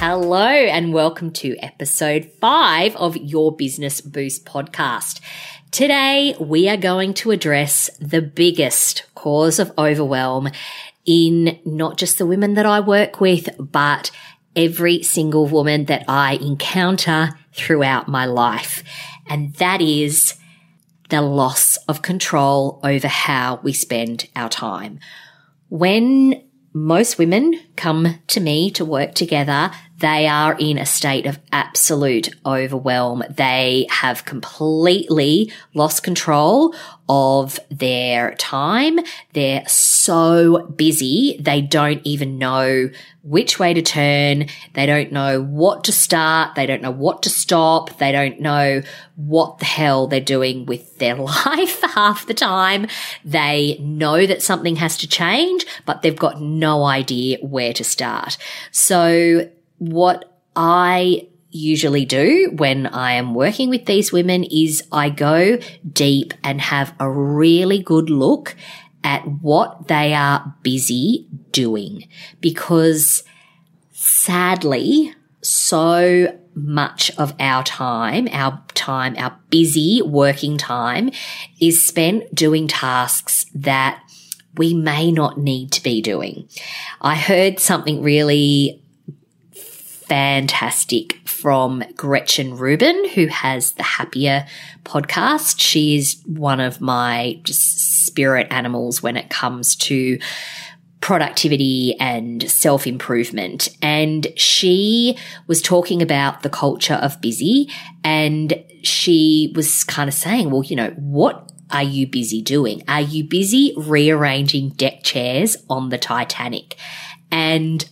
Hello, and welcome to episode five of your Business Boost podcast. Today, we are going to address the biggest cause of overwhelm in not just the women that I work with, but every single woman that I encounter throughout my life. And that is the loss of control over how we spend our time. When most women come to me to work together, they are in a state of absolute overwhelm. They have completely lost control of their time. They're so busy. They don't even know which way to turn. They don't know what to start. They don't know what to stop. They don't know what the hell they're doing with their life half the time. They know that something has to change, but they've got no idea where to start. So what I usually do when I am working with these women is I go deep and have a really good look at what they are busy doing because sadly, so much of our time, our time, our busy working time is spent doing tasks that we may not need to be doing. I heard something really fantastic from Gretchen Rubin, who has the Happier podcast. She is one of my just spirit animals when it comes to productivity and self improvement. And she was talking about the culture of busy and she was kind of saying, well, you know, what are you busy doing? Are you busy rearranging deck chairs on the Titanic? And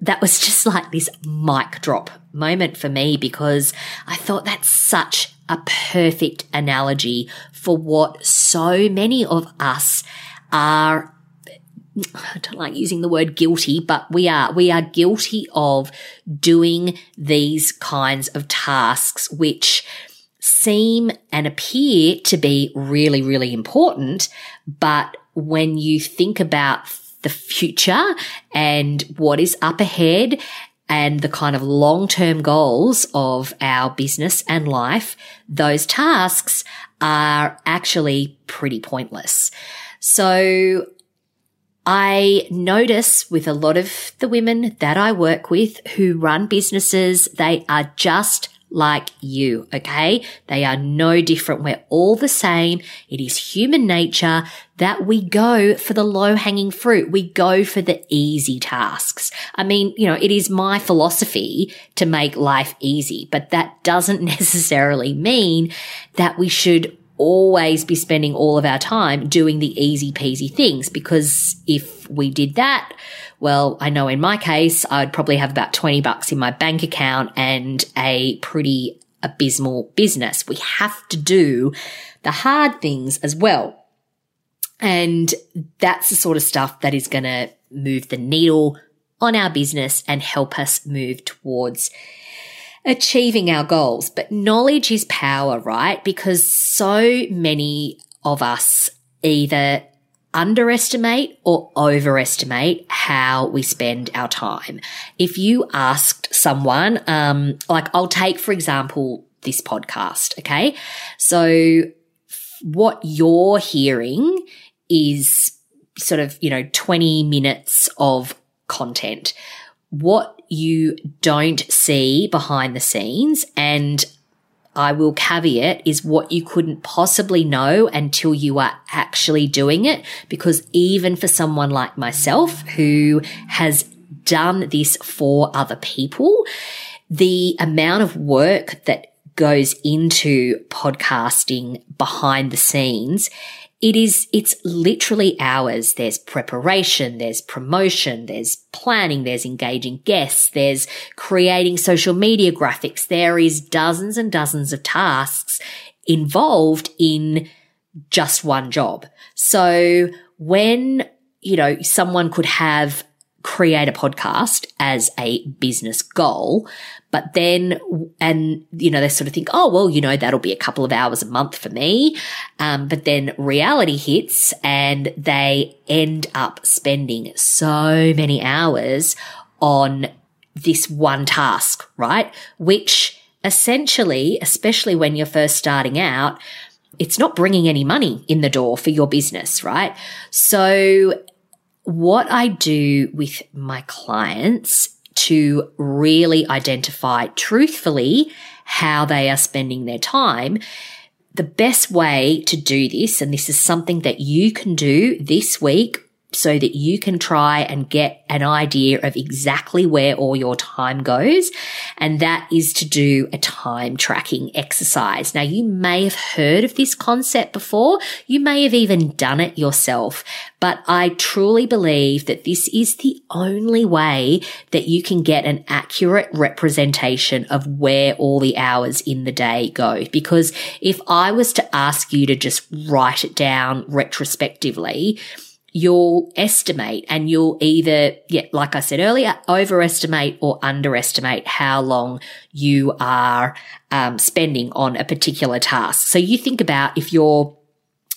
that was just like this mic drop moment for me because I thought that's such a perfect analogy for what so many of us are I don't like using the word guilty, but we are, we are guilty of doing these kinds of tasks, which seem and appear to be really, really important. But when you think about the future and what is up ahead and the kind of long term goals of our business and life, those tasks are actually pretty pointless. So I notice with a lot of the women that I work with who run businesses, they are just like you, okay? They are no different. We're all the same. It is human nature that we go for the low hanging fruit. We go for the easy tasks. I mean, you know, it is my philosophy to make life easy, but that doesn't necessarily mean that we should always be spending all of our time doing the easy peasy things because if we did that, well, I know in my case, I'd probably have about 20 bucks in my bank account and a pretty abysmal business. We have to do the hard things as well. And that's the sort of stuff that is going to move the needle on our business and help us move towards achieving our goals. But knowledge is power, right? Because so many of us either underestimate or overestimate how we spend our time. If you asked someone, um, like I'll take, for example, this podcast, okay? So what you're hearing is sort of, you know, 20 minutes of content. What you don't see behind the scenes and I will caveat is what you couldn't possibly know until you are actually doing it. Because even for someone like myself who has done this for other people, the amount of work that goes into podcasting behind the scenes it is, it's literally hours. There's preparation, there's promotion, there's planning, there's engaging guests, there's creating social media graphics. There is dozens and dozens of tasks involved in just one job. So when, you know, someone could have create a podcast as a business goal, but then, and, you know, they sort of think, oh, well, you know, that'll be a couple of hours a month for me. Um, but then reality hits and they end up spending so many hours on this one task, right? Which essentially, especially when you're first starting out, it's not bringing any money in the door for your business, right? So what I do with my clients to really identify truthfully how they are spending their time. The best way to do this, and this is something that you can do this week so that you can try and get an idea of exactly where all your time goes. And that is to do a time tracking exercise. Now, you may have heard of this concept before. You may have even done it yourself, but I truly believe that this is the only way that you can get an accurate representation of where all the hours in the day go. Because if I was to ask you to just write it down retrospectively, you'll estimate and you'll either, yeah, like I said earlier, overestimate or underestimate how long you are um, spending on a particular task. So you think about if you're,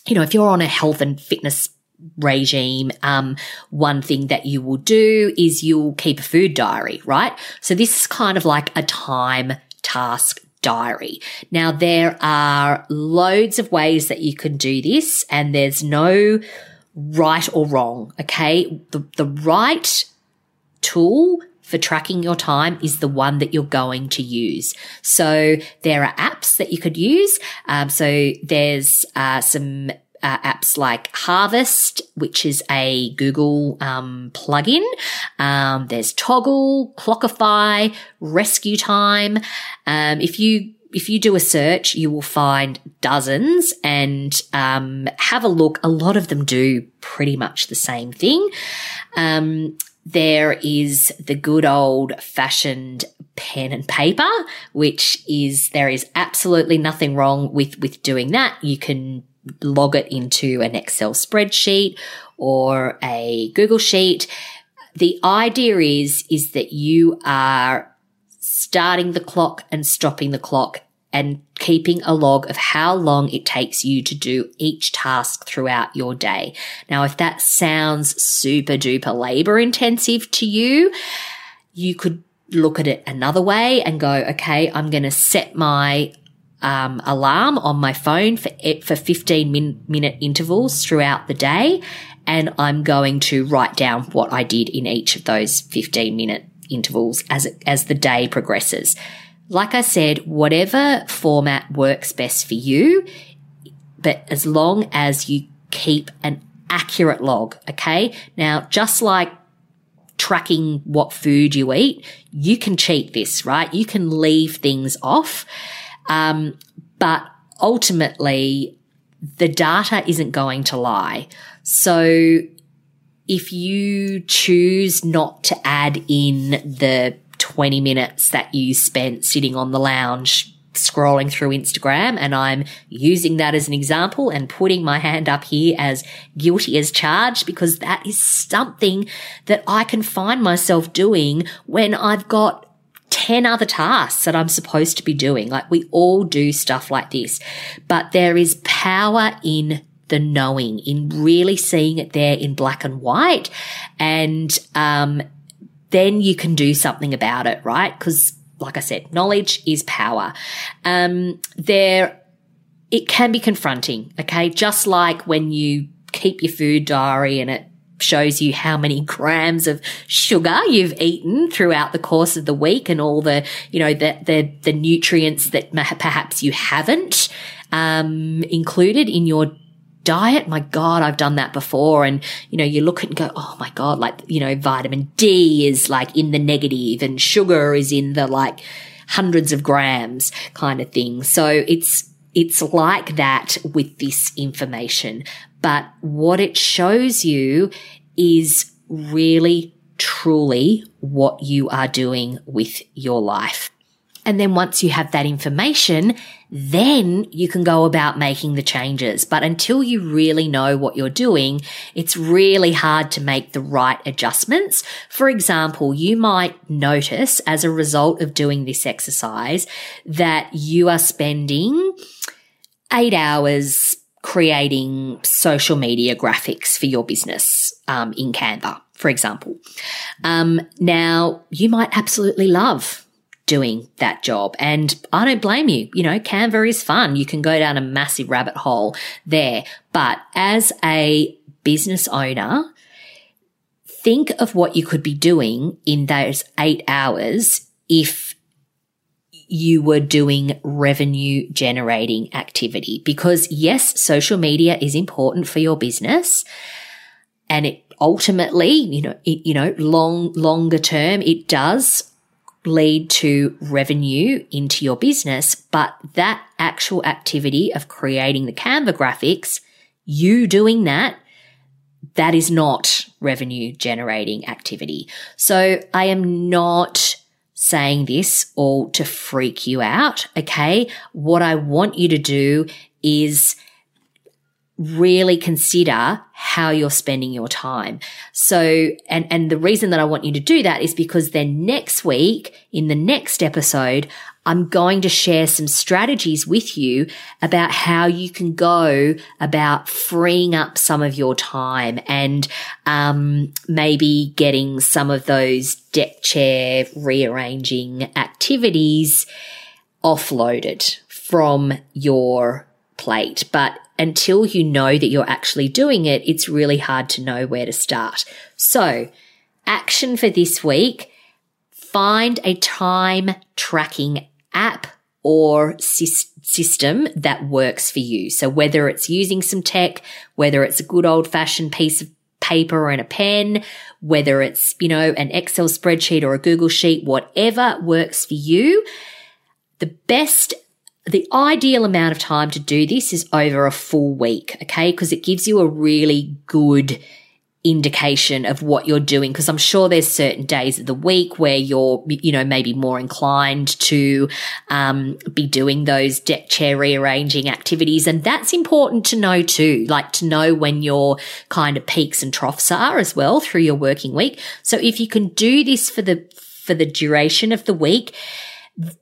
you know, if you're on a health and fitness regime, um, one thing that you will do is you'll keep a food diary, right? So this is kind of like a time task diary. Now there are loads of ways that you can do this and there's no right or wrong. Okay. The, the right tool for tracking your time is the one that you're going to use. So there are apps that you could use. Um, so there's uh, some uh, apps like Harvest, which is a Google um, plugin. Um, there's Toggl, Clockify, Rescue Time. Um, if you if you do a search, you will find dozens and um, have a look. A lot of them do pretty much the same thing. Um, there is the good old fashioned pen and paper, which is there is absolutely nothing wrong with with doing that. You can log it into an Excel spreadsheet or a Google sheet. The idea is is that you are starting the clock and stopping the clock and keeping a log of how long it takes you to do each task throughout your day. Now, if that sounds super duper labor intensive to you, you could look at it another way and go, okay, I'm going to set my um, alarm on my phone for for 15 min- minute intervals throughout the day, and I'm going to write down what I did in each of those 15 minute intervals as as the day progresses. Like I said, whatever format works best for you, but as long as you keep an accurate log, okay? Now, just like tracking what food you eat, you can cheat this, right? You can leave things off. Um, but ultimately, the data isn't going to lie. So if you choose not to add in the 20 minutes that you spent sitting on the lounge scrolling through Instagram and I'm using that as an example and putting my hand up here as guilty as charged because that is something that I can find myself doing when I've got 10 other tasks that I'm supposed to be doing. Like we all do stuff like this, but there is power in the knowing, in really seeing it there in black and white and, um, then you can do something about it, right? Because like I said, knowledge is power. Um, there, it can be confronting. Okay. Just like when you keep your food diary and it shows you how many grams of sugar you've eaten throughout the course of the week and all the, you know, the, the, the nutrients that perhaps you haven't, um, included in your diet, my God, I've done that before. And, you know, you look at and go, oh my God, like, you know, vitamin D is like in the negative and sugar is in the like hundreds of grams kind of thing. So it's, it's like that with this information, but what it shows you is really truly what you are doing with your life. And then once you have that information, then you can go about making the changes. But until you really know what you're doing, it's really hard to make the right adjustments. For example, you might notice as a result of doing this exercise that you are spending eight hours creating social media graphics for your business um, in Canva, for example. Um, now, you might absolutely love doing that job. And I don't blame you. You know, Canva is fun. You can go down a massive rabbit hole there. But as a business owner, think of what you could be doing in those eight hours if you were doing revenue generating activity. Because yes, social media is important for your business and it ultimately, you know, it, you know, long, longer term, it does lead to revenue into your business, but that actual activity of creating the Canva graphics, you doing that, that is not revenue generating activity. So I am not saying this all to freak you out. Okay. What I want you to do is really consider how you're spending your time. So, and, and the reason that I want you to do that is because then next week in the next episode, I'm going to share some strategies with you about how you can go about freeing up some of your time and um, maybe getting some of those deck chair rearranging activities offloaded from your plate. But until you know that you're actually doing it, it's really hard to know where to start. So, action for this week find a time tracking app or system that works for you. So, whether it's using some tech, whether it's a good old fashioned piece of paper and a pen, whether it's, you know, an Excel spreadsheet or a Google sheet, whatever works for you. The best the ideal amount of time to do this is over a full week, okay? Because it gives you a really good indication of what you're doing. Because I'm sure there's certain days of the week where you're you know maybe more inclined to um, be doing those deck chair rearranging activities. And that's important to know too like to know when your kind of peaks and troughs are as well through your working week. So if you can do this for the for the duration of the week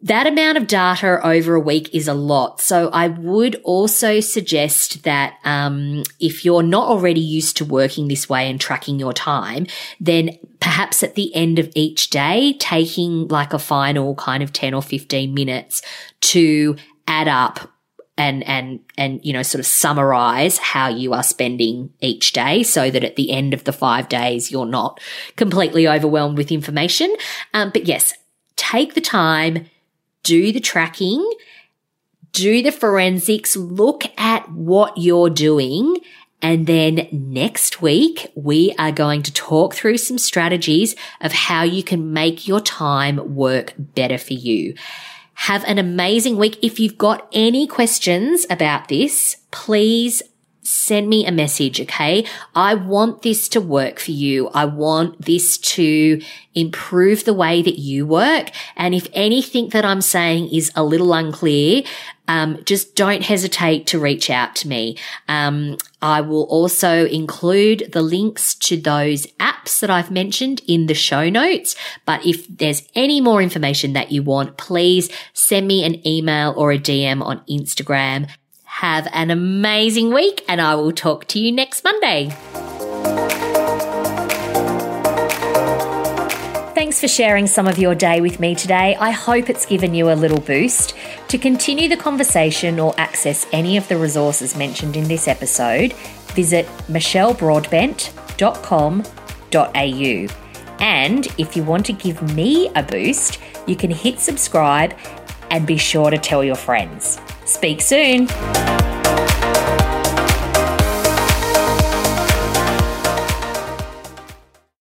that amount of data over a week is a lot. So I would also suggest that um, if you're not already used to working this way and tracking your time, then perhaps at the end of each day, taking like a final kind of 10 or 15 minutes to add up and and and you know sort of summarize how you are spending each day so that at the end of the five days you're not completely overwhelmed with information um, but yes take the time, do the tracking, do the forensics, look at what you're doing. And then next week, we are going to talk through some strategies of how you can make your time work better for you. Have an amazing week. If you've got any questions about this, please send me a message, okay? I want this to work for you. I want this to improve the way that you work. And if anything that I'm saying is a little unclear, um, just don't hesitate to reach out to me. Um, I will also include the links to those apps that I've mentioned in the show notes. But if there's any more information that you want, please send me an email or a DM on Instagram have an amazing week, and I will talk to you next Monday. Thanks for sharing some of your day with me today. I hope it's given you a little boost. To continue the conversation or access any of the resources mentioned in this episode, visit michellebroadbent.com.au. And if you want to give me a boost, you can hit subscribe and be sure to tell your friends. Speak soon.